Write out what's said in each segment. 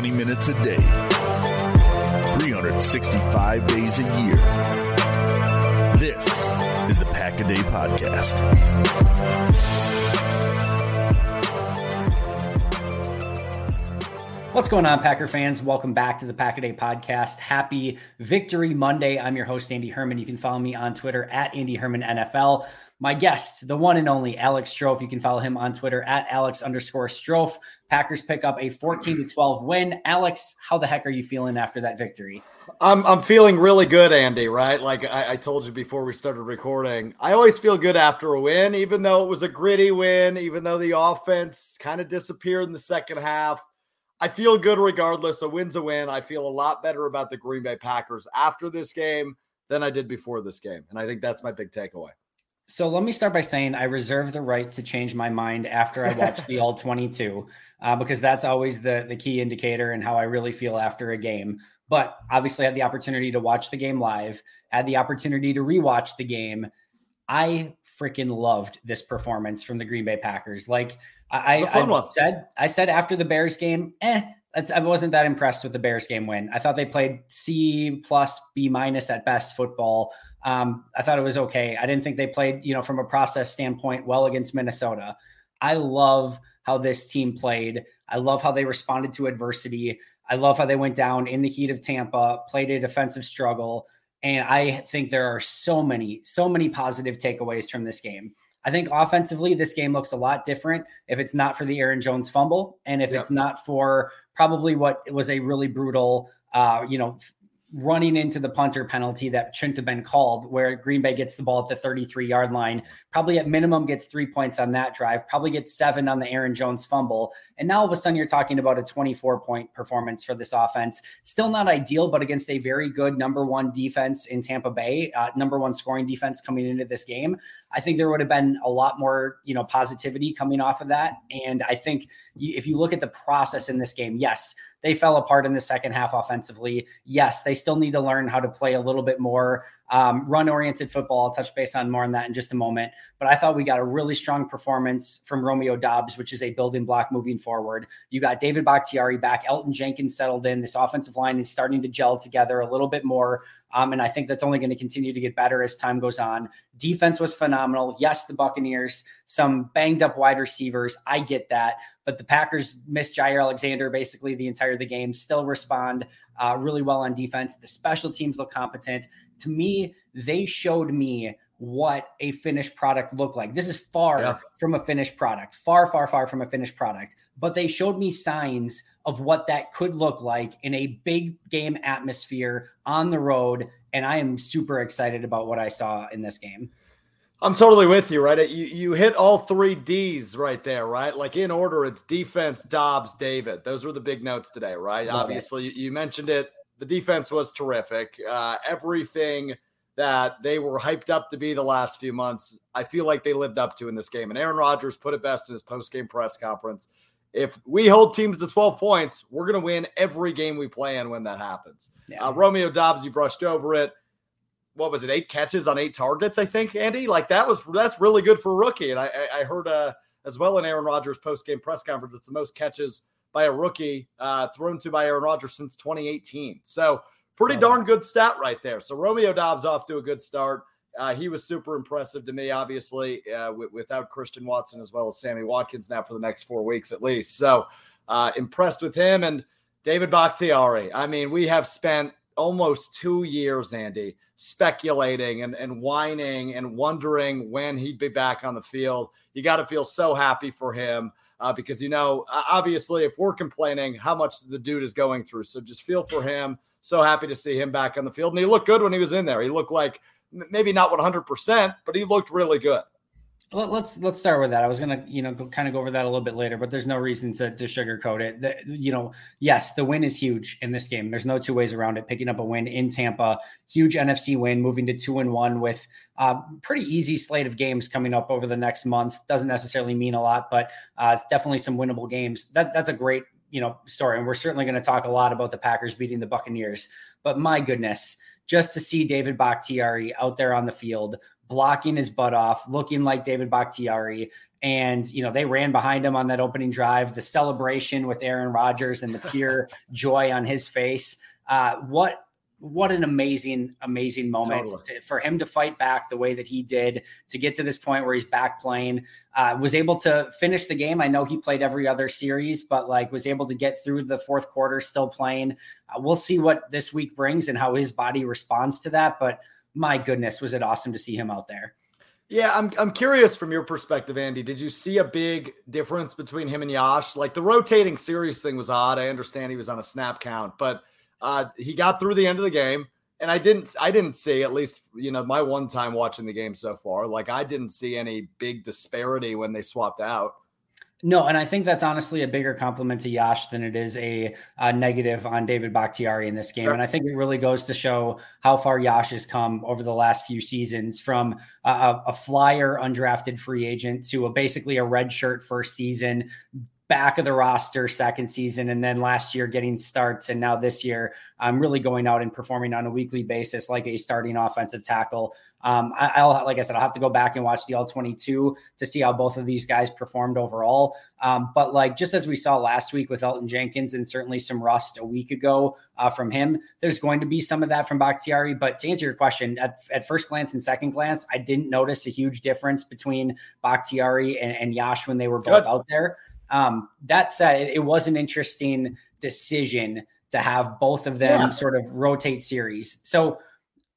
Twenty minutes a day, 365 days a year. This is the Pack a Day Podcast. What's going on, Packer fans? Welcome back to the Pack a Day podcast. Happy Victory Monday. I'm your host, Andy Herman. You can follow me on Twitter at Andy Herman NFL. My guest, the one and only Alex Strouf. You can follow him on Twitter at Alex underscore Strouf. Packers pick up a 14 to 12 win. Alex, how the heck are you feeling after that victory? I'm I'm feeling really good, Andy. Right, like I, I, told you before we started recording, I always feel good after a win, even though it was a gritty win, even though the offense kind of disappeared in the second half. I feel good regardless. A win's a win. I feel a lot better about the Green Bay Packers after this game than I did before this game. And I think that's my big takeaway. So let me start by saying I reserve the right to change my mind after I watch the all 22, uh, because that's always the, the key indicator and in how I really feel after a game. But obviously, I had the opportunity to watch the game live, had the opportunity to rewatch the game. I freaking loved this performance from the Green Bay Packers. Like, I, I said, I said after the Bears game, eh, I wasn't that impressed with the Bears game win. I thought they played C plus B minus at best football. Um, I thought it was okay. I didn't think they played, you know, from a process standpoint, well against Minnesota. I love how this team played. I love how they responded to adversity. I love how they went down in the heat of Tampa, played a defensive struggle. And I think there are so many, so many positive takeaways from this game. I think offensively, this game looks a lot different if it's not for the Aaron Jones fumble and if yep. it's not for probably what was a really brutal, uh, you know, running into the punter penalty that shouldn't have been called, where Green Bay gets the ball at the 33 yard line, probably at minimum gets three points on that drive, probably gets seven on the Aaron Jones fumble. And now all of a sudden you're talking about a 24 point performance for this offense. Still not ideal, but against a very good number one defense in Tampa Bay, uh, number one scoring defense coming into this game. I think there would have been a lot more, you know, positivity coming off of that. And I think if you look at the process in this game, yes, they fell apart in the second half offensively. Yes, they still need to learn how to play a little bit more um, run oriented football. I'll touch base on more on that in just a moment. But I thought we got a really strong performance from Romeo Doubs, which is a building block moving forward. You got David Bakhtiari back, Elgton Jenkins settled in. This offensive line is starting to gel together a little bit more. Um, and I think that's only going to continue to get better as time goes on. Defense was phenomenal. Yes, the Buccaneers, some banged up wide receivers. I get that. But the Packers missed Jaire Alexander basically the entire the game, still respond uh, really well on defense. The special teams look competent. To me, they showed me what a finished product looked like. This is far yeah. from a finished product, far, far, far from a finished product. But they showed me signs of what that could look like in a big game atmosphere on the road. And I am super excited about what I saw in this game. I'm totally with you, right? You you hit all three D's right there, right? Like in order, it's defense, Doubs, David. Those were the big notes today, right? Love Obviously, it. you mentioned it. The defense was terrific. Uh, everything that they were hyped up to be the last few months, I feel like they lived up to in this game. And Aaron Rodgers put it best in his post game press conference. If we hold teams to 12 points, we're going to win every game we play in when that happens. Yeah. Uh, Romeo Doubs, you brushed over it. What was it? Eight catches on eight targets, I think, Andy. Like that was that's really good for a rookie. And I, I heard uh, as well in Aaron Rodgers post game press conference, it's the most catches by a rookie uh, thrown to by Aaron Rodgers since 2018. So pretty darn good stat right there. So Romeo Doubs off to a good start. Uh, he was super impressive to me, obviously, uh, w- without Christian Watson as well as Sammy Watkins now for the next four weeks at least. So uh, impressed with him and David Bakhtiari. I mean, we have spent almost two years, Andy, speculating and, and whining and wondering when he'd be back on the field. You got to feel so happy for him uh, because, you know, obviously, if we're complaining how much the dude is going through. So just feel for him. So happy to see him back on the field. And he looked good when he was in there. He looked like maybe not 100%, but he looked really good. Let's let's start with that. I was gonna you know kind of go over that a little bit later, but there's no reason to, to sugarcoat it. You know, yes, the win is huge in this game. There's no two ways around it. Picking up a win in Tampa, huge NFC win, moving to two and one with uh, pretty easy slate of games coming up over the next month. Doesn't necessarily mean a lot, but uh, it's definitely some winnable games. That that's a great you know story, and we're certainly going to talk a lot about the Packers beating the Buccaneers. But my goodness, just to see David Bakhtiari out there on the field, blocking his butt off, looking like David Bakhtiari. And, you know, they ran behind him on that opening drive, the celebration with Aaron Rodgers and the pure joy on his face. Uh, what what an amazing, amazing moment totally. to, for him to fight back the way that he did to get to this point where he's back playing. Uh, was able to finish the game. I know he played every other series, but like was able to get through the fourth quarter still playing. Uh, we'll see what this week brings and how his body responds to that. But my goodness, was it awesome to see him out there. Yeah, I'm I'm curious from your perspective, Andy. Did you see a big difference between him and Yosh? Like the rotating series thing was odd. I understand he was on a snap count, but uh, he got through the end of the game, and I didn't. I didn't see at least you know my one time watching the game so far. Like I didn't see any big disparity when they swapped out. No, and I think that's honestly a bigger compliment to Yosh than it is a, a negative on David Bakhtiari in this game. Sure. And I think it really goes to show how far Yosh has come over the last few seasons from a, a flyer undrafted free agent to a, basically a red shirt first season back of the roster second season and then last year getting starts and now this year I'm really going out and performing on a weekly basis like a starting offensive tackle. Um, I, will like I said, I'll have to go back and watch the all 22 to see how both of these guys performed overall. Um, but like just as we saw last week with Elgton Jenkins and certainly some rust a week ago uh, from him, there's going to be some of that from Bakhtiari. But to answer your question, at, at first glance and second glance, I didn't notice a huge difference between Bakhtiari and, and Yosh when they were both Good. out there. Um, that said, it, it, was an interesting decision to have both of them yeah. sort of rotate series. So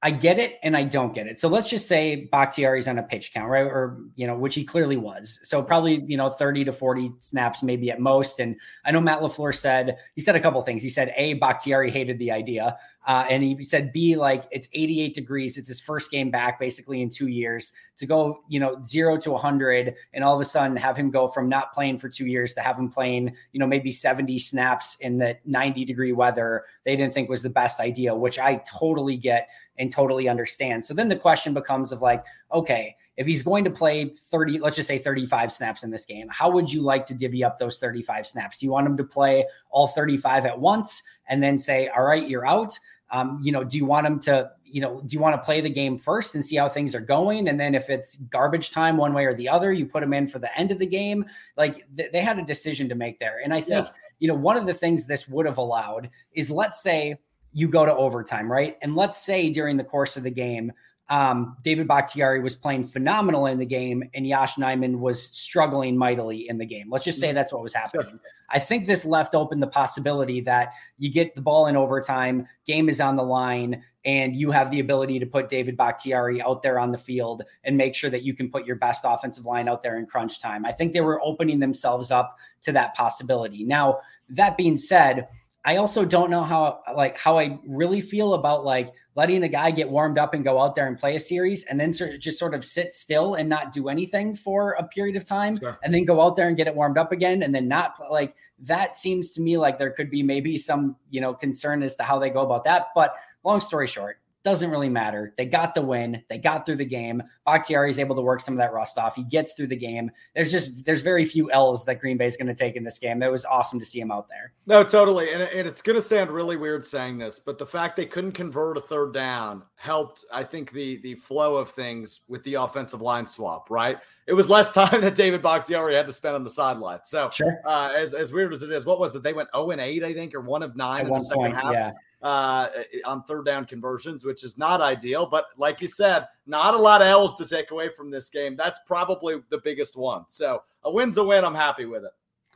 I get it and I don't get it. So let's just say Bakhtiari's on a pitch count, right? Or, you know, which he clearly was. So probably, you know, 30 to 40 snaps maybe at most. And I know Matt LaFleur said, he said a couple things. He said, A, Bakhtiari hated the idea. Uh, and he said, B, like it's 88 degrees. It's his first game back basically in two years to go, you know, zero to 100 and all of a sudden have him go from not playing for two years to have him playing, you know, maybe 70 snaps in the 90 degree weather. They didn't think was the best idea, which I totally get and totally understand. So then the question becomes of like, okay, if he's going to play 30, let's just say 35 snaps in this game, how would you like to divvy up those 35 snaps? Do you want him to play all 35 at once and then say, all right, you're out? Um, you know, do you want them to, you know, do you want to play the game first and see how things are going? And then if it's garbage time one way or the other, you put them in for the end of the game. Like th- they had a decision to make there. And I think, yeah. you know, one of the things this would have allowed is let's say, you go to overtime, right? And let's say during the course of the game, um, David Bakhtiari was playing phenomenal in the game and Yosh Nijman was struggling mightily in the game. Let's just say mm-hmm. that's what was happening. Sure. I think this left open the possibility that you get the ball in overtime, game is on the line, and you have the ability to put David Bakhtiari out there on the field and make sure that you can put your best offensive line out there in crunch time. I think they were opening themselves up to that possibility. Now, that being said, I also don't know how like how I really feel about like letting a guy get warmed up and go out there and play a series and then sort of just sort of sit still and not do anything for a period of time sure. and then go out there and get it warmed up again and then not like that seems to me like there could be maybe some you know concern as to how they go about that but long story short doesn't really matter. They got the win. They got through the game. Bakhtiari is able to work some of that rust off. He gets through the game. There's just there's very few L's that Green Bay is going to take in this game. That was awesome to see him out there. No, totally. And, and it's going to sound really weird saying this, but the fact they couldn't convert a third down helped. I think the the flow of things with the offensive line swap. Right. It was less time that David Bakhtiari had to spend on the sideline. So, sure. uh, as as weird as it is, what was it? They went zero and eight, I think, or one of nine At in the second point, half. Yeah uh, on third down conversions, which is not ideal. But like you said, not a lot of L's to take away from this game. That's probably the biggest one. So a win's a win. I'm happy with it.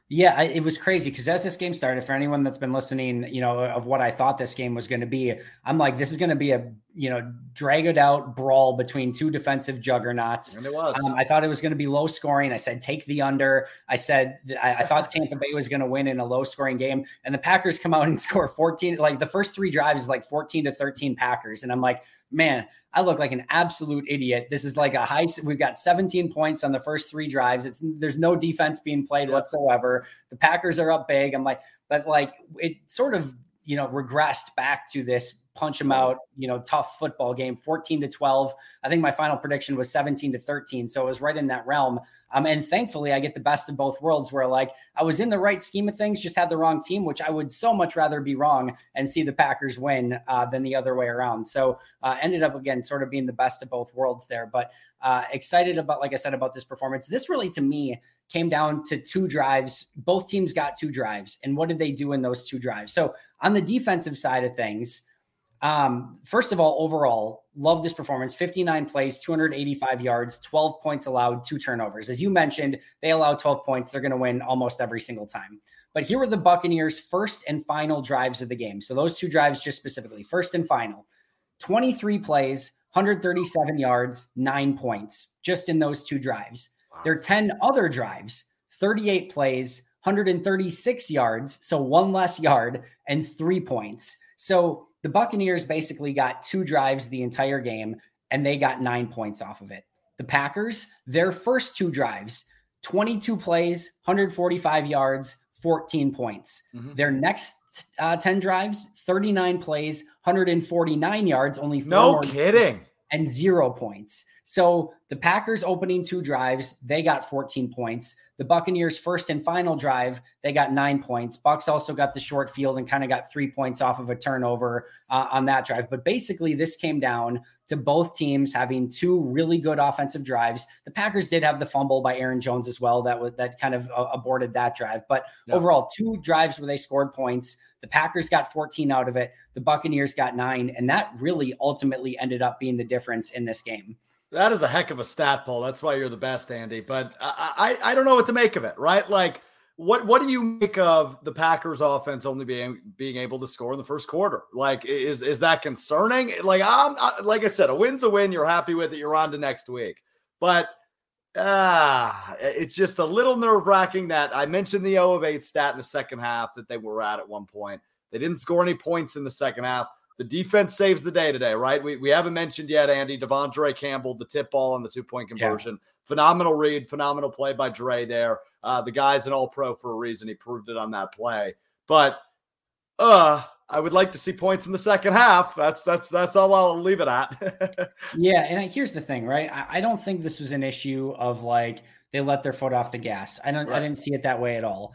Yeah, I, it was crazy because as this game started, for anyone that's been listening, you know, of what I thought this game was going to be, I'm like, this is going to be a, you know, drag it out brawl between two defensive juggernauts. And it was. Um, I thought it was going to be low scoring. I said, take the under. I said, I, I thought Tampa Bay was going to win in a low scoring game. And the Packers come out and score 14. Like the first three drives is like 14 to 13 Packers. And I'm like, man, I look like an absolute idiot. This is like a high. We've got 17 points on the first three drives. It's there's no defense being played yeah. whatsoever. The Packers are up big. I'm like, but like it sort of you know regressed back to this punch them out, you know, tough football game, 14 to 12. I think my final prediction was 17 to 13. So it was right in that realm. Um, and thankfully, I get the best of both worlds where, like, I was in the right scheme of things, just had the wrong team, which I would so much rather be wrong and see the Packers win uh, than the other way around. So, uh, ended up again sort of being the best of both worlds there. But uh, excited about, like I said, about this performance. This really, to me, came down to two drives. Both teams got two drives. And what did they do in those two drives? So, on the defensive side of things, um, first of all, overall, love this performance 59 plays, 285 yards, 12 points allowed, two turnovers. As you mentioned, they allow 12 points. They're going to win almost every single time. But here were the Buccaneers' first and final drives of the game. So those two drives, just specifically, first and final 23 plays, 137 yards, nine points, just in those two drives. There are 10 other drives, 38 plays, 136 yards, so one less yard, and three points. So the Buccaneers basically got two drives the entire game and they got nine points off of it. The Packers, their first two drives, 22 plays, 145 yards, 14 points. Mm-hmm. Their next uh, 10 drives, 39 plays, 149 yards, only four no kidding, and zero points. So the Packers opening two drives, they got 14 points. The Buccaneers first and final drive, they got nine points. Bucks also got the short field and kind of got three points off of a turnover uh, on that drive. But basically, this came down to both teams having two really good offensive drives. The Packers did have the fumble by Aaron Jones as well that was that kind of uh, aborted that drive. But overall, two drives where they scored points. The Packers got 14 out of it. The Buccaneers got nine, and that really ultimately ended up being the difference in this game. That is a heck of a stat poll. That's why you're the best, Andy. But I, I, I don't know what to make of it, right? Like, what what do you make of the Packers offense only being being able to score in the first quarter? Like, is is that concerning? Like, I'm like I said, a win's a win. You're happy with it. You're on to next week. But ah, it's just a little nerve wracking that I mentioned the 0 of 8 stat in the second half that they were at at one point. They didn't score any points in the second half. The defense saves the day today, right? We, we haven't mentioned yet, Andy, De'Vondre Campbell, the tip ball and the two point conversion. Yeah. Phenomenal read, phenomenal play by Dre there. Uh, the guy's an all pro for a reason. He proved it on that play. But uh, I would like to see points in the second half. That's that's that's all I'll leave it at. yeah, and here's the thing, right? I, I, don't think this was an issue of like they let their foot off the gas. I don't. Right. I didn't see it that way at all.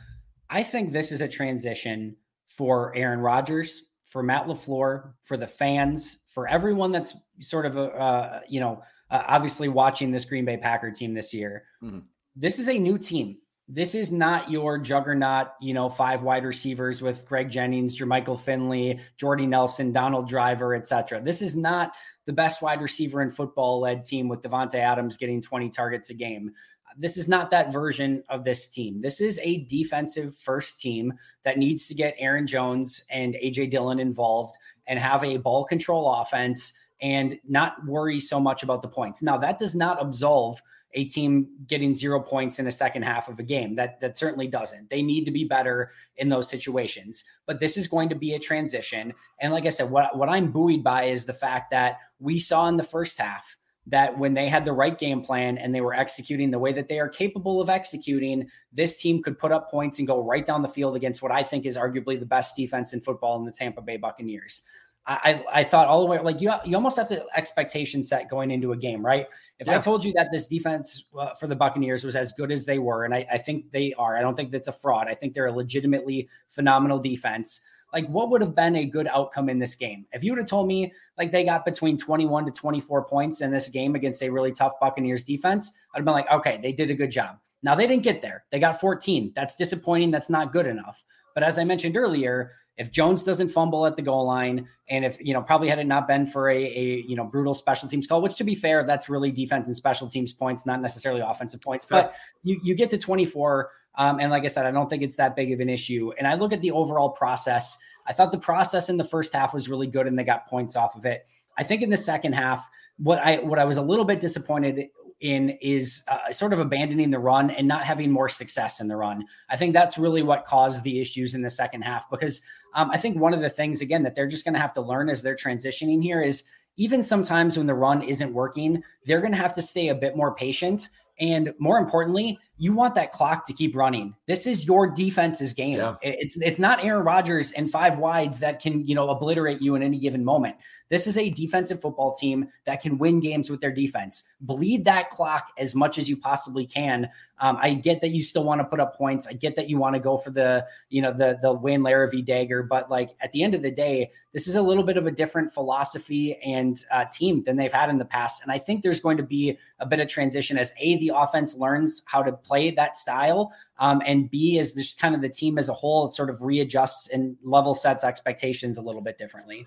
I think this is a transition for Aaron Rodgers for Matt LaFleur, for the fans, for everyone that's sort of, uh, you know, uh, obviously watching this Green Bay Packer team this year. Mm-hmm. This is a new team. This is not your juggernaut, you know, five wide receivers with Greg Jennings, Jermichael Finley, Jordy Nelson, Donald Driver, etc. This is not the best wide receiver in football led team with Davante Adams getting 20 targets a game this is not that version of this team. This is a defensive first team that needs to get Aaron Jones and AJ Dillon involved and have a ball control offense and not worry so much about the points. Now, that does not absolve a team getting zero points in a second half of a game. That that certainly doesn't. They need to be better in those situations. But this is going to be a transition. And like I said, what, what I'm buoyed by is the fact that we saw in the first half that when they had the right game plan and they were executing the way that they are capable of executing, this team could put up points and go right down the field against what I think is arguably the best defense in football in the Tampa Bay Buccaneers. I, I thought all the way like you you almost have to expectation set going into a game, right? If yeah. I told you that this defense uh, for the Buccaneers was as good as they were, and I, I think they are, I don't think that's a fraud. I think they're a legitimately phenomenal defense like what would have been a good outcome in this game? If you would have told me like they got between 21 to 24 points in this game against a really tough Buccaneers defense, I'd have been like, okay, they did a good job. Now they didn't get there. They got 14. That's disappointing. That's not good enough. But as I mentioned earlier, if Jones doesn't fumble at the goal line, and if you know, probably had it not been for a, a you know brutal special teams call, which to be fair, that's really defense and special teams points, not necessarily offensive points. But you you get to 24 um, and like I said, I don't think it's that big of an issue. And I look at the overall process. I thought the process in the first half was really good, and they got points off of it. I think in the second half, what I what I was a little bit disappointed in is uh, sort of abandoning the run and not having more success in the run. I think that's really what caused the issues in the second half because um, I think one of the things again that they're just going to have to learn as they're transitioning here is even sometimes when the run isn't working, they're going to have to stay a bit more patient and more importantly, you want that clock to keep running. This is your defense's game. Yeah. It's it's not Aaron Rodgers and five wides that can, you know, obliterate you in any given moment. This is a defensive football team that can win games with their defense. Bleed that clock as much as you possibly can. Um, I get that you still want to put up points. I get that you want to go for the, you know, the the Wayne Larrivee dagger, but like at the end of the day, this is a little bit of a different philosophy and uh, team than they've had in the past. And I think there's going to be a bit of transition as a the offense learns how to play that style, um, and b is just kind of the team as a whole sort of readjusts and level sets expectations a little bit differently.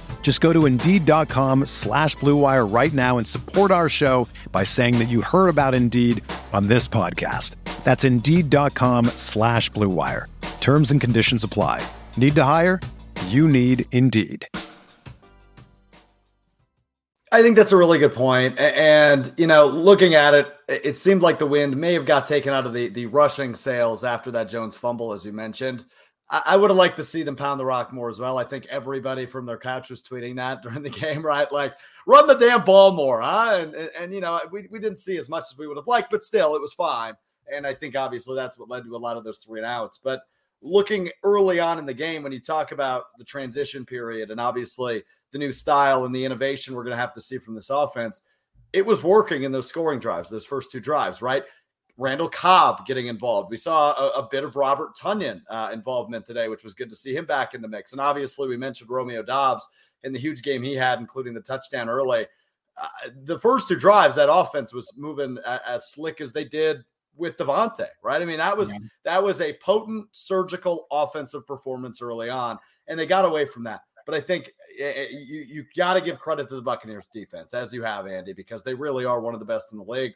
Just go to Indeed.com slash BlueWire right now and support our show by saying that you heard about Indeed on this podcast. That's Indeed.com slash BlueWire. Terms and conditions apply. Need to hire? You need Indeed. I think that's a really good point. And, you know, looking at it, it seemed like the wind may have got taken out of the, the rushing sails after that Jones fumble, as you mentioned. I, would have liked to see them pound the rock more as well. I think everybody from their couch was tweeting that during the game, right? Like, run the damn ball more, huh? And, and, and you know, we, we didn't see as much as we would have liked, but still, it was fine. And I think obviously that's what led to a lot of those three and outs. But looking early on in the game, when you talk about the transition period and obviously the new style and the innovation we're going to have to see from this offense, it was working in those scoring drives, those first two drives, right? Randall Cobb getting involved. We saw a, a bit of Robert Tonyan uh, involvement today, which was good to see him back in the mix. And obviously, we mentioned Romeo Doubs in the huge game he had, including the touchdown early. Uh, the first two drives, that offense was moving as slick as they did with Davante, right? I mean, that was yeah. that was a potent surgical offensive performance early on, and they got away from that. But I think eh, eh, you you got to give credit to the Buccaneers defense, as you have, Andy, because they really are one of the best in the league.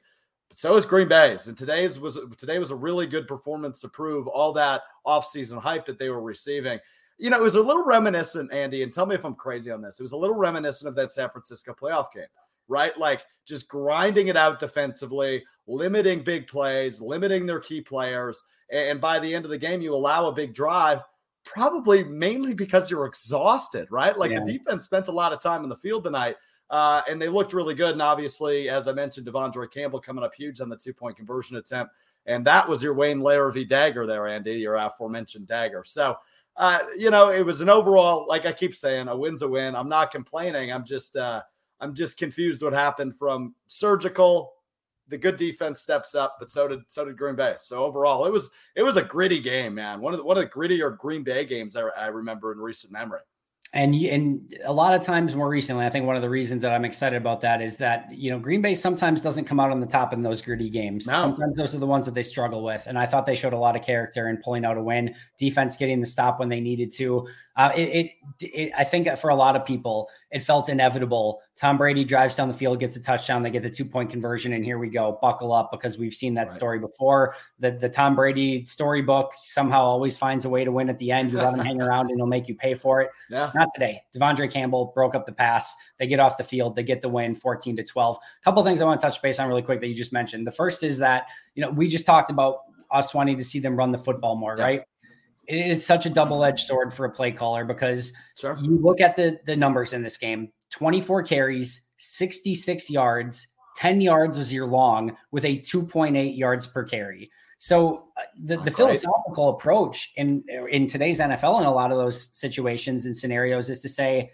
So is Green Bay's, and today's was today was a really good performance to prove all that offseason hype that they were receiving. You know, it was a little reminiscent, Andy, and tell me if I'm crazy on this. It was a little reminiscent of that San Francisco playoff game, right? Like just grinding it out defensively, limiting big plays, limiting their key players. And by the end of the game, you allow a big drive, probably mainly because you're exhausted, right? Like yeah. the defense spent a lot of time in the field tonight. Uh, and they looked really good. And obviously, as I mentioned, De'Vondre Campbell coming up huge on the two point conversion attempt. And that was your Wayne Larrivee dagger there, Andy, your aforementioned dagger. So uh, you know, it was an overall, like I keep saying, a win's a win. I'm not complaining. I'm just, uh, I'm just confused what happened from surgical. The good defense steps up, but so did so did Green Bay. So overall, it was it was a gritty game, man. One of the one of the grittier Green Bay games I, I remember in recent memory. And and a lot of times more recently, I think one of the reasons that I'm excited about that is that you know Green Bay sometimes doesn't come out on the top in those gritty games. No. Sometimes those are the ones that they struggle with. And I thought they showed a lot of character in pulling out a win, defense getting the stop when they needed to. Uh, it, it, it, I think for a lot of people, it felt inevitable. Tom Brady drives down the field, gets a touchdown, they get the two point conversion, and here we go. Buckle up because we've seen that right. story before. The the Tom Brady storybook somehow always finds a way to win at the end. You let him hang around, and he'll make you pay for it. Yeah. Not today. De'Vondre Campbell broke up the pass. They get off the field. They get the win, fourteen to twelve. A couple things I want to touch base on really quick that you just mentioned. The first is that you know we just talked about us wanting to see them run the football more, yeah. right? It is such a double-edged sword for a play caller because sure. you look at the the numbers in this game 24 carries 66 yards 10 yards was your long with a 2.8 yards per carry. So uh, the, the philosophical approach in in today's nfl in a lot of those situations and scenarios is to say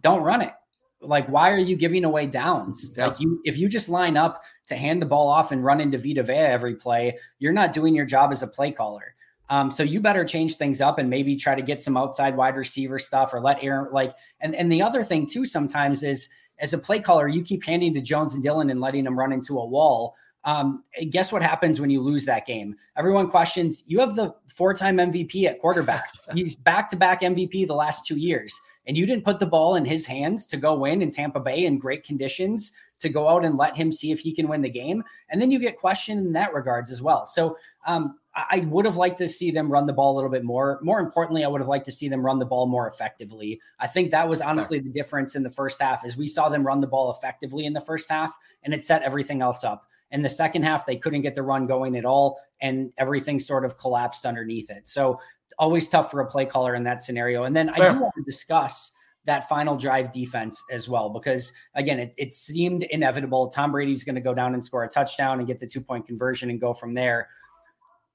don't run it. Like why are you giving away downs? Yeah. like you if you just line up to hand the ball off and run into Vita Vea every play you're not doing your job as a play caller um, so you better change things up and maybe try to get some outside wide receiver stuff or let Aaron like and and the other thing too sometimes is as a play caller you keep handing to Jones and Dillon and letting them run into a wall. Um, guess what happens when you lose that game? Everyone questions you have the four-time MVP at quarterback. He's back-to-back MVP the last two years, and you didn't put the ball in his hands to go win in Tampa Bay in great conditions to go out and let him see if he can win the game. And then you get questioned in that regards as well. So um, I would have liked to see them run the ball a little bit more. More importantly, I would have liked to see them run the ball more effectively. I think that was honestly the difference in the first half is we saw them run the ball effectively in the first half and it set everything else up. In the second half, they couldn't get the run going at all and everything sort of collapsed underneath it. So always tough for a play caller in that scenario. And then Fair. I do want to discuss that final drive defense as well, because again, it, it seemed inevitable. Tom Brady's going to go down and score a touchdown and get the two point conversion and go from there.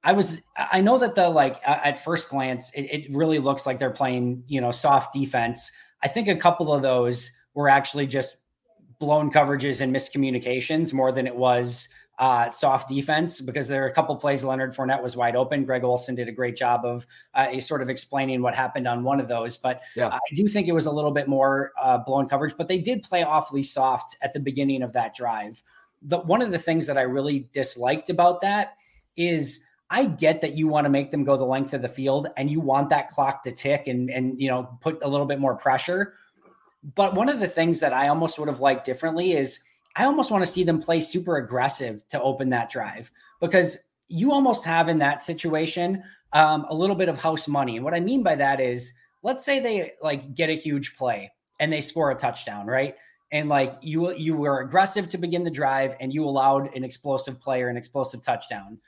I was I know that the like at first glance it, it, really looks like they're playing you know soft defense. I think a couple of those were actually just blown coverages and miscommunications more than it was uh, soft defense because there are a couple plays Leonard Fournette was wide open. Greg Olsen did a great job of uh, sort of explaining what happened on one of those. But yeah. I do think it was a little bit more uh, blown coverage, but they did play awfully soft at the beginning of that drive. The, one of the things that I really disliked about that is I get that you want to make them go the length of the field and you want that clock to tick and and you know put a little bit more pressure. But one of the things that I almost would have liked differently is I almost want to see them play super aggressive to open that drive because you almost have in that situation um, a little bit of house money. And what I mean by that is, let's say they like get a huge play and they score a touchdown, right? And like you you were aggressive to begin the drive and you allowed an explosive player an explosive touchdown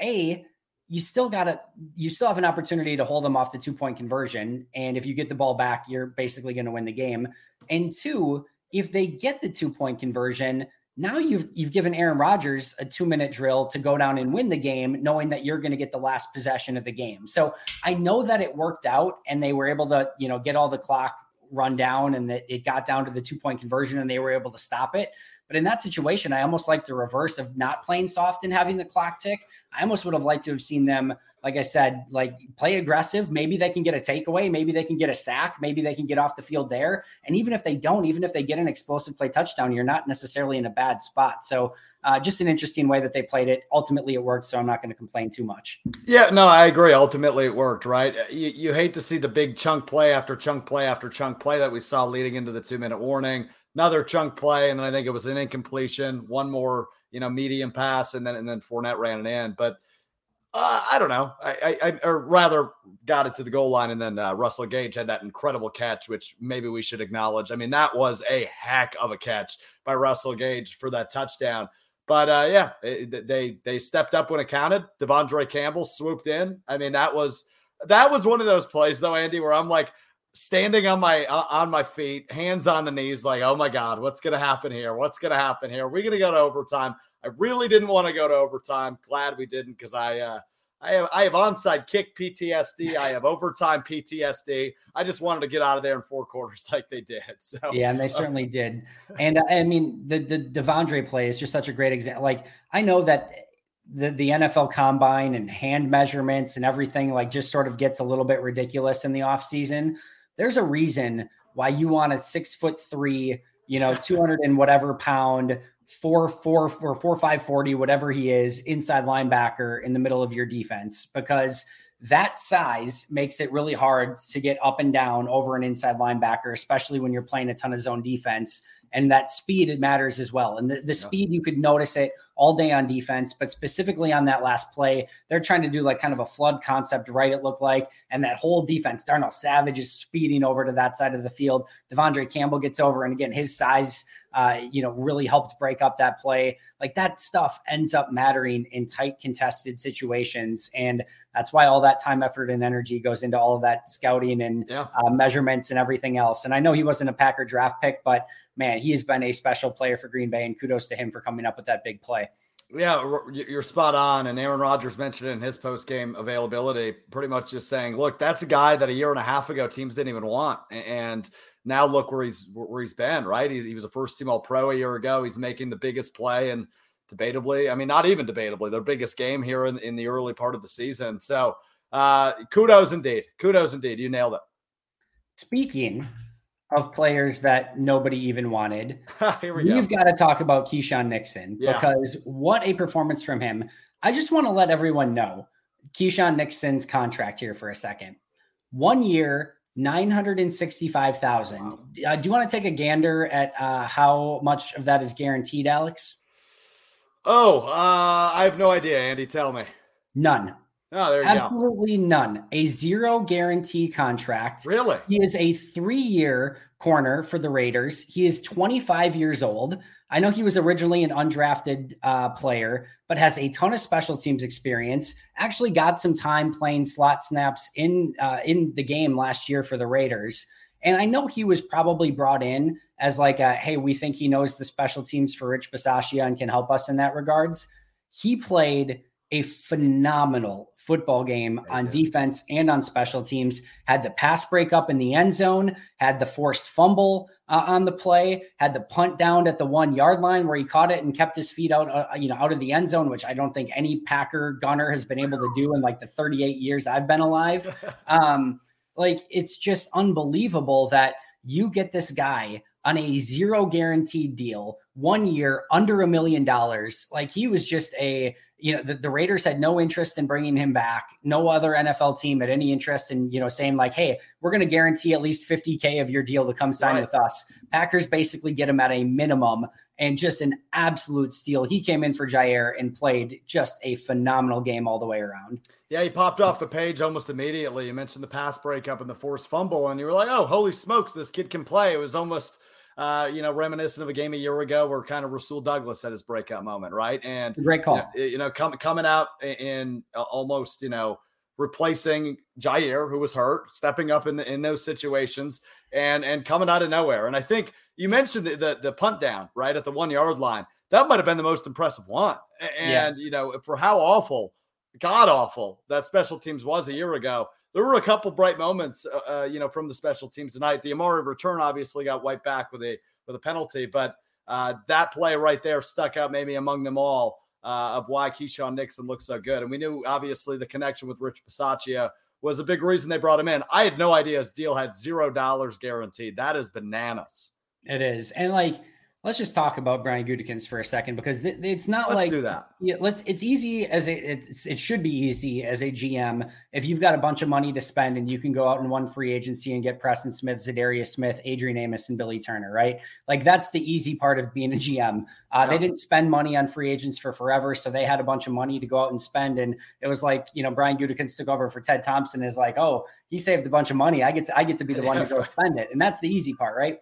a you still got to you still have an opportunity to hold them off the two point conversion and if you get the ball back you're basically going to win the game and two if they get the two point conversion now you've you've given Aaron Rodgers a 2 minute drill to go down and win the game knowing that you're going to get the last possession of the game. So I know that it worked out and they were able to, you know, get all the clock run down and that it got down to the two point conversion and they were able to stop it. But in that situation, I almost like the reverse of not playing soft and having the clock tick. I almost would have liked to have seen them, like I said, like play aggressive. Maybe they can get a takeaway. Maybe they can get a sack. Maybe they can get off the field there. And even if they don't, even if they get an explosive play touchdown, you're not necessarily in a bad spot. So uh, just an interesting way that they played it. Ultimately, it worked. So I'm not going to complain too much. Yeah, no, I agree. Ultimately, it worked, right? You, you hate to see the big chunk play after chunk play after chunk play that we saw leading into the two minute warning another chunk play, and then I think it was an incompletion, one more, you know, medium pass, and then and then Fournette ran it in. But uh, I don't know. I, I, or rather got it to the goal line, and then uh, Russell Gage had that incredible catch, which maybe we should acknowledge. I mean, that was a heck of a catch by Russell Gage for that touchdown. But uh, yeah, it, they they stepped up when it counted. De'Vondre Campbell swooped in. I mean, that was that was one of those plays though, Andy, where I'm like, standing on my uh, on my feet, hands on the knees, like, oh my god, what's gonna happen here? What's gonna happen here? We're we gonna go to overtime. I really didn't want to go to overtime. Glad we didn't because I uh, I have I have onside kick PTSD. I have overtime PTSD. I just wanted to get out of there in four quarters like they did. So yeah, and they certainly did. And uh, I mean, the the De'Vondre play is just such a great example. Like I know that the the NFL combine and hand measurements and everything like just sort of gets a little bit ridiculous in the off season. There's a reason why you want a six foot three, you know, 200 and whatever pound four four four four five forty, whatever he is, inside linebacker in the middle of your defense. Because that size makes it really hard to get up and down over an inside linebacker, especially when you're playing a ton of zone defense. And that speed it matters as well. And the, the speed you could notice it all day on defense, but specifically on that last play, they're trying to do like kind of a flood concept, right? It looked like, and that whole defense, Darnell Savage is speeding over to that side of the field. De'Vondre Campbell gets over, and again, his size uh, you know, really helped break up that play. Like that stuff ends up mattering in tight contested situations. And that's why all that time, effort, and energy goes into all of that scouting and yeah. uh, measurements and everything else. And I know he wasn't a Packer draft pick, but man, he has been a special player for Green Bay. And kudos to him for coming up with that big play. Yeah, you're spot on. And Aaron Rodgers mentioned in his post game availability, pretty much just saying, look, that's a guy that a year and a half ago teams didn't even want. And now look where he's where he's been. Right, he's, he was a first team All Pro a year ago. He's making the biggest play and debatably, I mean, not even debatably, their biggest game here in, in the early part of the season. So, uh, kudos indeed, kudos indeed. You nailed it. Speaking of players that nobody even wanted, Here we we've got to talk about Keisean Nixon yeah. because what a performance from him. I just want to let everyone know Keisean Nixon's contract here for a second. One year, 965,000. Wow. Uh, do you want to take a gander at uh, how much of that is guaranteed, Alex? Oh, uh, I have no idea, Andy. Tell me. None. Oh, there you Absolutely go. none. A zero guarantee contract. Really? He is a three year corner for the Raiders. He is 25 years old. I know he was originally an undrafted uh, player, but has a ton of special teams experience. Actually, got some time playing slot snaps in uh, in the game last year for the Raiders. And I know he was probably brought in as like, a, hey, we think he knows the special teams for Rich Bisaccia and can help us in that regards. He played a phenomenal football game on defense and on special teams. Had the pass breakup in the end zone, had the forced fumble uh, on the play, had the punt down at the one yard line where he caught it and kept his feet out, uh, you know, out of the end zone, which I don't think any Packer gunner has been able to do in like the 38 years I've been alive. Um, like it's just unbelievable that you get this guy on a zero guaranteed deal, one year under a million dollars. Like he was just a you know, the, the, Raiders had no interest in bringing him back. No other NFL team had any interest in, you know, saying like, hey, we're going to guarantee at least 50K of your deal to come sign right. with us. Packers basically get him at a minimum and just an absolute steal. He came in for Jaire and played just a phenomenal game all the way around. Yeah, he popped off the page almost immediately. You mentioned the pass breakup and the forced fumble, and you were like, oh, holy smokes, this kid can play. It was almost – uh, you know, reminiscent of a game a year ago where kind of Rasul Douglas had his breakout moment, right? And great call. You know, you know com- coming out in almost, you know, replacing Jaire, who was hurt, stepping up in the, in those situations, and and coming out of nowhere. And I think you mentioned the, the, the punt down right at the one yard line. That might have been the most impressive one. And yeah. you know, for how awful, god awful that special teams was a year ago there were a couple bright moments, uh, uh, you know, from the special teams tonight. The Amari return obviously got wiped back with a with a penalty, but uh, that play right there stuck out maybe among them all uh, of why Keisean Nixon looks so good. And we knew obviously the connection with Rich Bisaccia was a big reason they brought him in. I had no idea his deal had zero dollars guaranteed. That is bananas. It is, and like let's just talk about Brian Gutekunst for a second because th- it's not let's like do that. Yeah, let's. It's easy as a. It's, it should be easy as a GM if you've got a bunch of money to spend and you can go out in one free agency and get Preston Smith, Za'Darius Smith, Adrian Amos, and Billy Turner. Right, like that's the easy part of being a GM. Uh, yeah. They didn't spend money on free agents for forever, so they had a bunch of money to go out and spend. And it was like you know Brian Gutekunst took over for Ted Thompson is like, oh, he saved a bunch of money. I get to I get to be the one to go spend it, and that's the easy part, right?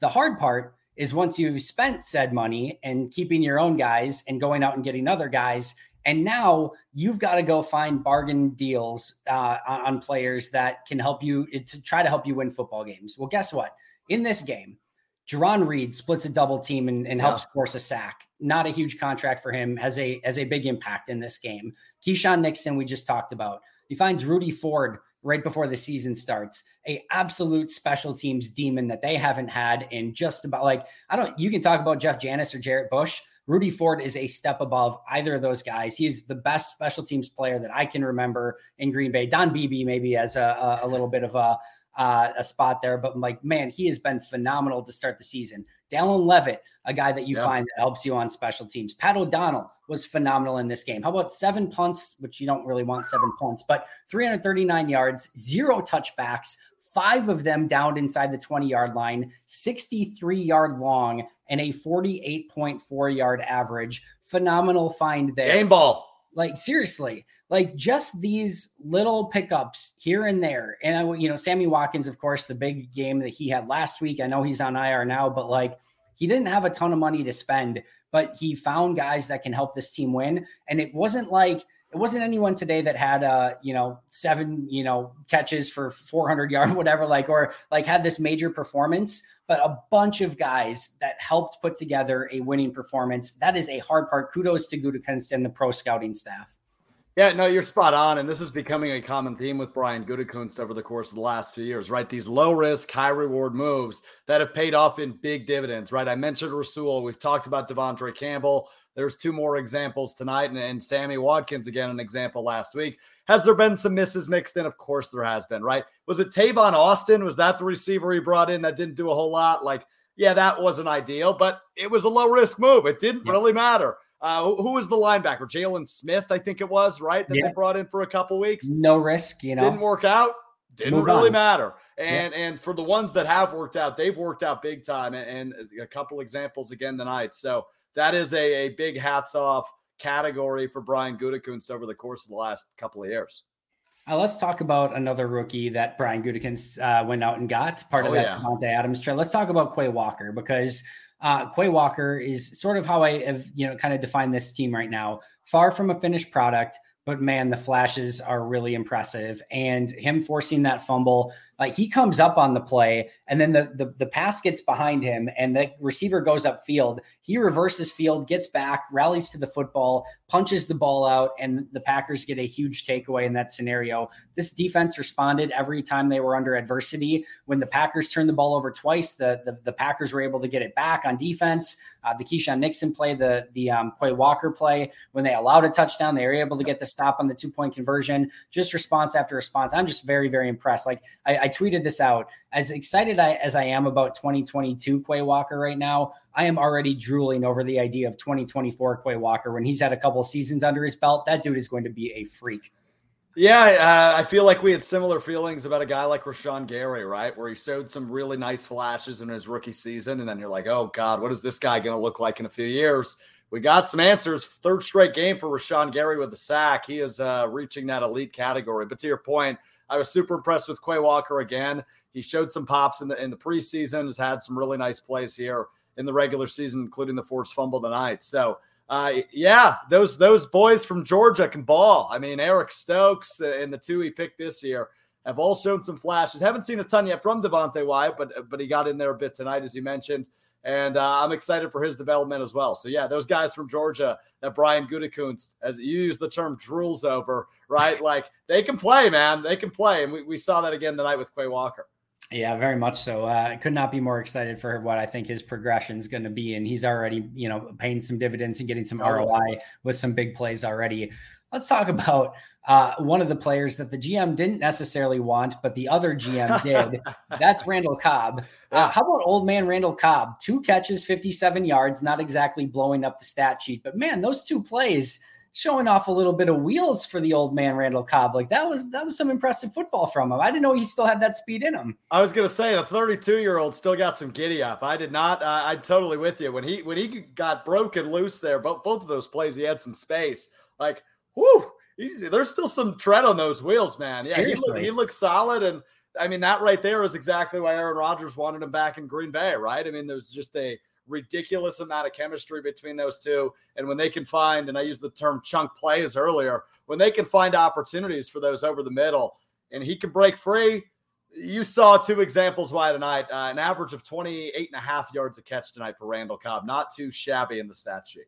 The hard part is once you've spent said money and keeping your own guys and going out and getting other guys and now you've got to go find bargain deals uh, on players that can help you to try to help you win football games well guess what in this game Jarran Reed splits a double team and, and helps yeah. force a sack. Not a huge contract for him, has a has a big impact in this game. Keisean Nixon, we just talked about. He finds Rudy Ford right before the season starts, a absolute special teams demon that they haven't had in just about like I don't. You can talk about Jeff Janis or Jarrett Bush. Rudy Ford is a step above either of those guys. He's the best special teams player that I can remember in Green Bay. Don Beebe maybe as a, a, a little bit of a uh, a spot there. But like, man, he has been phenomenal to start the season. Dallin Leavitt, a guy that you find that helps you on special teams. Pat O'Donnell was phenomenal in this game. How about seven punts, which you don't really want seven punts, but 339 yards, zero touchbacks, five of them down inside the 20 yard line, 63 yard long, and a 48.4 yard average. Phenomenal find there. Game ball. Like seriously, like just these little pickups here and there. And I, you know, Sammy Watkins, of course, the big game that he had last week. I know he's on IR now, but like he didn't have a ton of money to spend, but he found guys that can help this team win. And it wasn't like it wasn't anyone today that had uh you know seven you know catches for 400 yard whatever like or like had this major performance but a bunch of guys that helped put together a winning performance that is a hard part kudos to Gutekunst and the pro scouting staff yeah, no, you're spot on. And this is becoming a common theme with Brian Gutekunst over the course of the last few years, right? These low risk, high reward moves that have paid off in big dividends, right? I mentioned Rasul. We've talked about De'Vondre Campbell. There's two more examples tonight, and, and Sammy Watkins, again, an example last week. Has there been some misses mixed in? Of course, there has been, right? Was it Tavon Austin? Was that the receiver he brought in that didn't do a whole lot? Like, yeah, that wasn't ideal, but it was a low risk move. It didn't yeah. really matter. Uh, who was the linebacker? Jalen Smith, I think it was, right? That yeah. they brought in for a couple weeks. No risk, you know. Didn't work out. Didn't Move really on. matter. And yeah. and for the ones that have worked out, they've worked out big time. And, and a couple examples again tonight. So that is a, a big hats off category for Brian Gutekunst over the course of the last couple of years. Uh, let's talk about another rookie that Brian Gutekunst uh, went out and got part oh, of that yeah. Adams trade. Let's talk about Quay Walker because – uh, Quay Walker is sort of how I have, you know, kind of defined this team right now. Far from a finished product, but man, the flashes are really impressive. And him forcing that fumble, like he comes up on the play, and then the, the the pass gets behind him, and the receiver goes upfield. He reverses field, gets back, rallies to the football, punches the ball out, and the Packers get a huge takeaway in that scenario. This defense responded every time they were under adversity. When the Packers turned the ball over twice, the the, the Packers were able to get it back on defense. Uh, the Keisean Nixon play, the the um, Quay Walker play, when they allowed a touchdown, they were able to get the stop on the two point conversion. Just response after response. I'm just very very impressed. Like I tweeted this out. As excited I, as I am about 2022 Quay Walker right now, I am already drooling over the idea of 2024 Quay Walker when he's had a couple seasons under his belt. That dude is going to be a freak. Yeah, uh, I feel like we had similar feelings about a guy like Rashan Gary, right? Where he showed some really nice flashes in his rookie season, and then you're like, oh God, what is this guy going to look like in a few years? We got some answers. Third straight game for Rashan Gary with the sack. He is uh, reaching that elite category. But to your point, I was super impressed with Quay Walker again. He showed some pops in the in the preseason. Has had some really nice plays here in the regular season, including the forced fumble tonight. So uh, yeah, those those boys from Georgia can ball. I mean, Eric Stokes and the two he picked this year have all shown some flashes. Haven't seen a ton yet from Devonte Wyatt, but but he got in there a bit tonight, as you mentioned, and uh, I'm excited for his development as well. So yeah, those guys from Georgia that Brian Gutekunst, as you use the term, drools over, right? like they can play, man. They can play, and we, we saw that again tonight with Quay Walker. Yeah, very much so. Uh, I could not be more excited for what I think his progression is going to be, and he's already, you know, paying some dividends and getting some oh, ROI with some big plays already. Let's talk about uh, one of the players that the GM didn't necessarily want, but the other GM did. That's Randall Cobb. Uh, how about old man Randall Cobb? Two catches, 57 yards, not exactly blowing up the stat sheet, but man, those two plays – showing off a little bit of wheels for the old man Randall Cobb. Like that was that was some impressive football from him. I didn't know he still had that speed in him. I was gonna say the 32 year old still got some giddy up. I did not. Uh, I'm totally with you when he when he got broken loose there. Both both of those plays, he had some space. Like, whoo, there's still some tread on those wheels, man. Yeah, he, look, he looks solid and. I mean, that right there is exactly why Aaron Rodgers wanted him back in Green Bay, right? I mean, there's just a ridiculous amount of chemistry between those two. And when they can find, and I used the term chunk plays earlier, when they can find opportunities for those over the middle and he can break free, you saw two examples why tonight. Uh, an average of 28 and a half yards a catch tonight for Randall Cobb. Not too shabby in the stat sheet.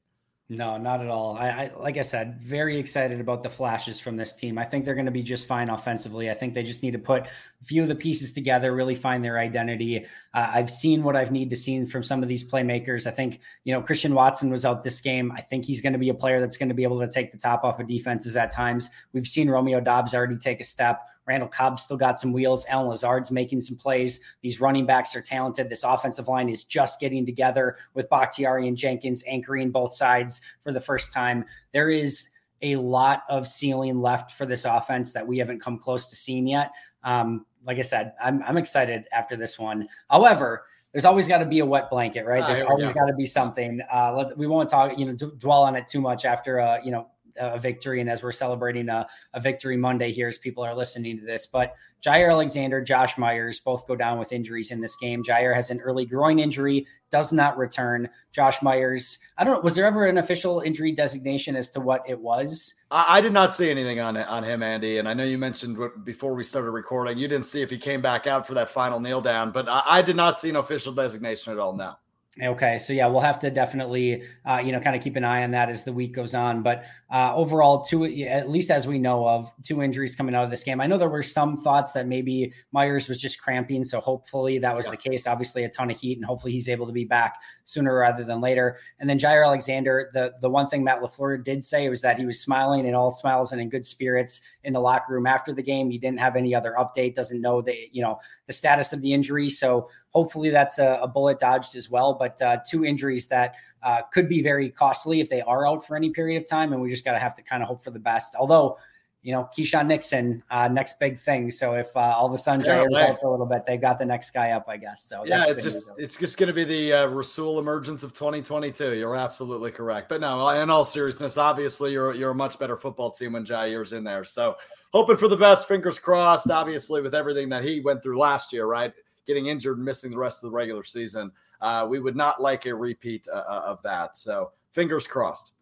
No, not at all. I, I, like I said, very excited about the flashes from this team. I think they're going to be just fine offensively. I think they just need to put a few of the pieces together, really find their identity. Uh, I've seen what I've need to see from some of these playmakers. I think you know Christian Watson was out this game. I think he's going to be a player that's going to be able to take the top off of defenses at times. We've seen Romeo Doubs already take a step. Randall Cobb still got some wheels. Allen Lazard's making some plays. These running backs are talented. This offensive line is just getting together with Bakhtiari and Jenkins anchoring both sides for the first time. There is a lot of ceiling left for this offense that we haven't come close to seeing yet. Um, like I said, I'm, I'm excited after this one. However, there's always got to be a wet blanket, right? There's always got to be something. Uh, let, we won't talk, you know, d- dwell on it too much after, uh, you know, a victory and as we're celebrating a, a, victory Monday here as people are listening to this. But Jaire Alexander, Josh Myers both go down with injuries in this game. Jair has an early groin injury, does not return. Josh Myers, I don't know, was there ever an official injury designation as to what it was? I, I did not see anything on on him, Andy. And I know you mentioned before we started recording, you didn't see if he came back out for that final kneel down, but I, I did not see an official designation at all now. Okay, so yeah, we'll have to definitely, uh, you know, kind of keep an eye on that as the week goes on. But uh, overall, two, at least as we know of, two injuries coming out of this game. I know there were some thoughts that maybe Myers was just cramping, so hopefully that was yeah. the case. Obviously, a ton of heat, and hopefully he's able to be back sooner rather than later. And then Jaire Alexander, the the one thing Matt LaFleur did say was that he was smiling and all smiles and in good spirits in the locker room after the game. He didn't have any other update, doesn't know the you know the status of the injury, so hopefully that's a, a bullet dodged as well. But uh, two injuries that uh, could be very costly if they are out for any period of time, and we just got to have to kind of hope for the best. Although you know, Keisean Nixon, uh, next big thing. So if uh, all of a sudden yeah, out for a little bit, they've got the next guy up, I guess. So yeah, it's just it's just going to be the uh, Rasul emergence of 2022. You're absolutely correct. But no, in all seriousness, obviously you're you're a much better football team when Jaire's in there. So hoping for the best. Fingers crossed. Obviously, with everything that he went through last year, right, getting injured and missing the rest of the regular season, uh, we would not like a repeat uh, uh, of that. So fingers crossed.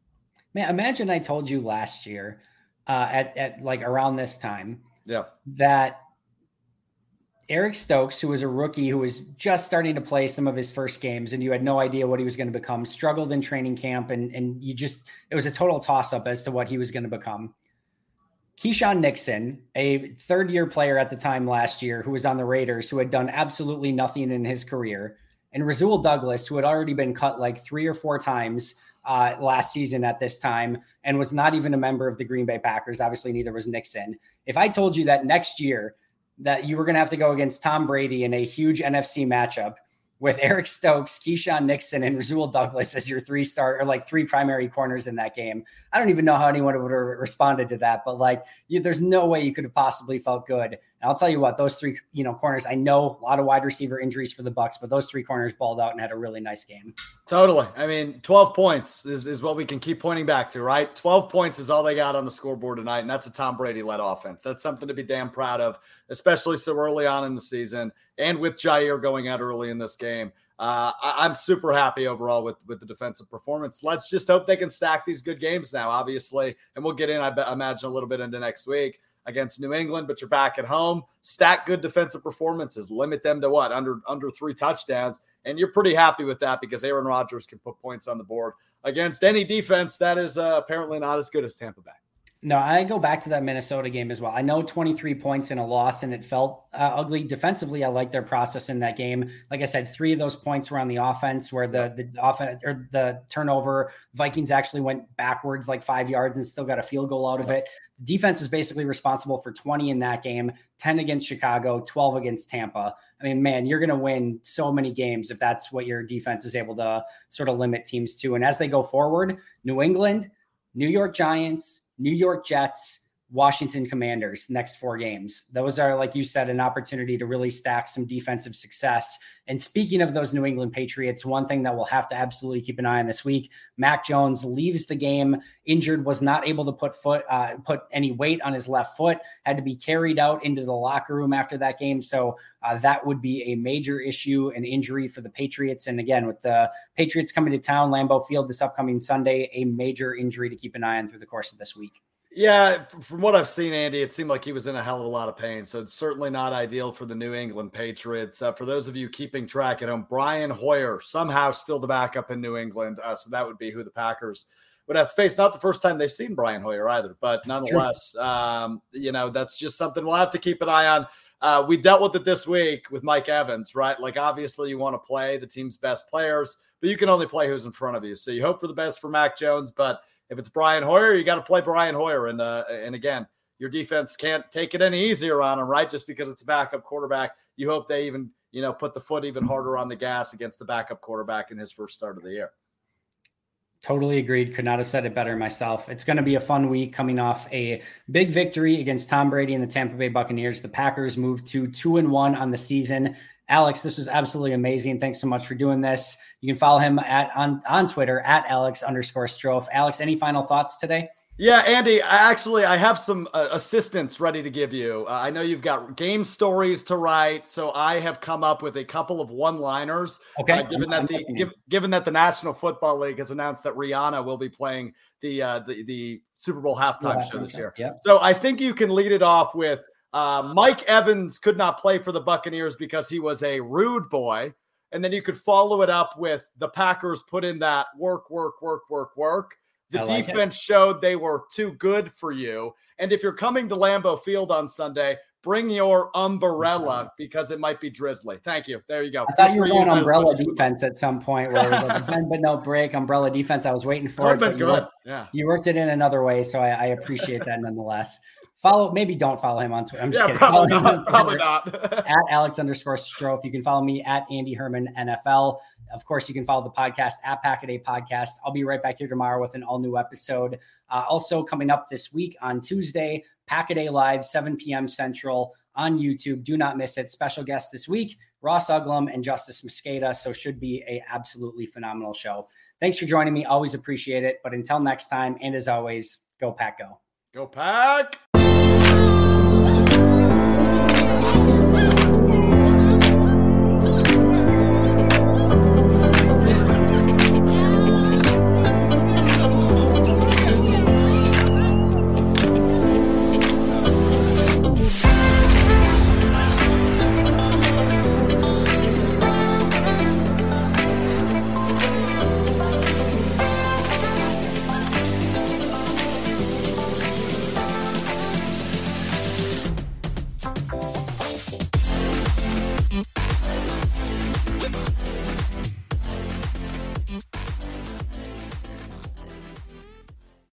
Man, imagine I told you last year uh, at at like around this time. Yeah. That Eric Stokes, who was a rookie who was just starting to play some of his first games, and you had no idea what he was going to become, struggled in training camp, and and you just it was a total toss up as to what he was going to become. Keisean Nixon, a third year player at the time last year, who was on the Raiders, who had done absolutely nothing in his career, and Rasul Douglas, who had already been cut like three or four times uh, last season at this time and was not even a member of the Green Bay Packers. Obviously, neither was Nixon. If I told you that next year that you were going to have to go against Tom Brady in a huge NFC matchup with Eric Stokes, Keisean Nixon, and Rasul Douglas as your three star or like three primary corners in that game. I don't even know how anyone would have responded to that, but like, you, there's no way you could have possibly felt good. And I'll tell you what, those three, you know, corners. I know a lot of wide receiver injuries for the Bucks, but those three corners balled out and had a really nice game. Totally. I mean, 12 points is, is what we can keep pointing back to, right? 12 points is all they got on the scoreboard tonight, and that's a Tom Brady led offense. That's something to be damn proud of, especially so early on in the season, and with Jaire going out early in this game uh, I, am super happy overall with with the defensive performance. Let's just hope they can stack these good games now, obviously, and we'll get in. I bet, imagine a little bit into next week against New England, but you're back at home. Stack good defensive performances. Limit them to what under under three touchdowns, and you're pretty happy with that because Aaron Rodgers can put points on the board against any defense that is uh, apparently not as good as Tampa Bay. No, I go back to that Minnesota game as well. I know 23 points in a loss and it felt uh, ugly defensively. I like their process in that game. Like I said, three of those points were on the offense where the the offense or the turnover Vikings actually went backwards like 5 yards and still got a field goal out of it. The defense was basically responsible for 20 in that game, 10 against Chicago, 12 against Tampa. I mean, man, you're going to win so many games if that's what your defense is able to sort of limit teams to. And as they go forward, New England, New York Giants, New York Jets, Washington Commanders next four games. Those are, like you said, an opportunity to really stack some defensive success. And speaking of those New England Patriots, one thing that we'll have to absolutely keep an eye on this week: Mac Jones leaves the game injured, was not able to put foot uh, put any weight on his left foot, had to be carried out into the locker room after that game. So uh, that would be a major issue and injury for the Patriots. And again, with the Patriots coming to town, Lambeau Field this upcoming Sunday, a major injury to keep an eye on through the course of this week. Yeah, from what I've seen, Andy, it seemed like he was in a hell of a lot of pain. So it's certainly not ideal for the New England Patriots. Uh, for those of you keeping track at home, Brian Hoyer somehow still the backup in New England. Uh, so that would be who the Packers would have to face. Not the first time they've seen Brian Hoyer either, but nonetheless, um, you know, that's just something we'll have to keep an eye on. Uh, we dealt with it this week with Mike Evans, right? Like, obviously, you want to play the team's best players, but you can only play who's in front of you. So you hope for the best for Mac Jones, but if it's Brian Hoyer, you got to play Brian Hoyer. And uh, and again, your defense can't take it any easier on him, right? Just because it's a backup quarterback, you hope they even you know put the foot even harder on the gas against the backup quarterback in his first start of the year. Totally agreed. Could not have said it better myself. It's going to be a fun week coming off a big victory against Tom Brady and the Tampa Bay Buccaneers. The Packers moved to two and one on the season. Alex, this was absolutely amazing. Thanks so much for doing this. You can follow him at on, on Twitter at Alex underscore Strouf. Alex, any final thoughts today? Yeah, Andy, I actually I have some uh, assistance ready to give you. Uh, I know you've got game stories to write, so I have come up with a couple of one-liners. Okay. Uh, given that the give, given that the National Football League has announced that Rihanna will be playing the uh, the the Super Bowl halftime show this year, yeah. so I think you can lead it off with uh, Mike Evans could not play for the Buccaneers because he was a rude boy. And then you could follow it up with the Packers put in that work, work, work, work, work. The like defense it. showed they were too good for you. And if you're coming to Lambeau Field on Sunday, bring your umbrella because it might be drizzly. Thank you. There you go. I thought you were going umbrella defense at some point where it was like a bend but no break umbrella defense. I was waiting for it. But you, worked, yeah. you worked it in another way. So I, I appreciate that nonetheless. Follow, maybe don't follow him on Twitter. I'm just yeah, kidding. Probably not. Probably not. at Alex underscore Strouf. You can follow me at Andy Herman NFL. Of course, you can follow the podcast at Packaday Podcast. I'll be right back here tomorrow with an all new episode. Uh, also, coming up this week on Tuesday, Packaday Live, 7 p.m. Central on YouTube. Do not miss it. Special guest this week, Ross Uglem and Justis Mosqueda. So, should be a absolutely phenomenal show. Thanks for joining me. Always appreciate it. But until next time, and as always, go Pack Go. Go Pack.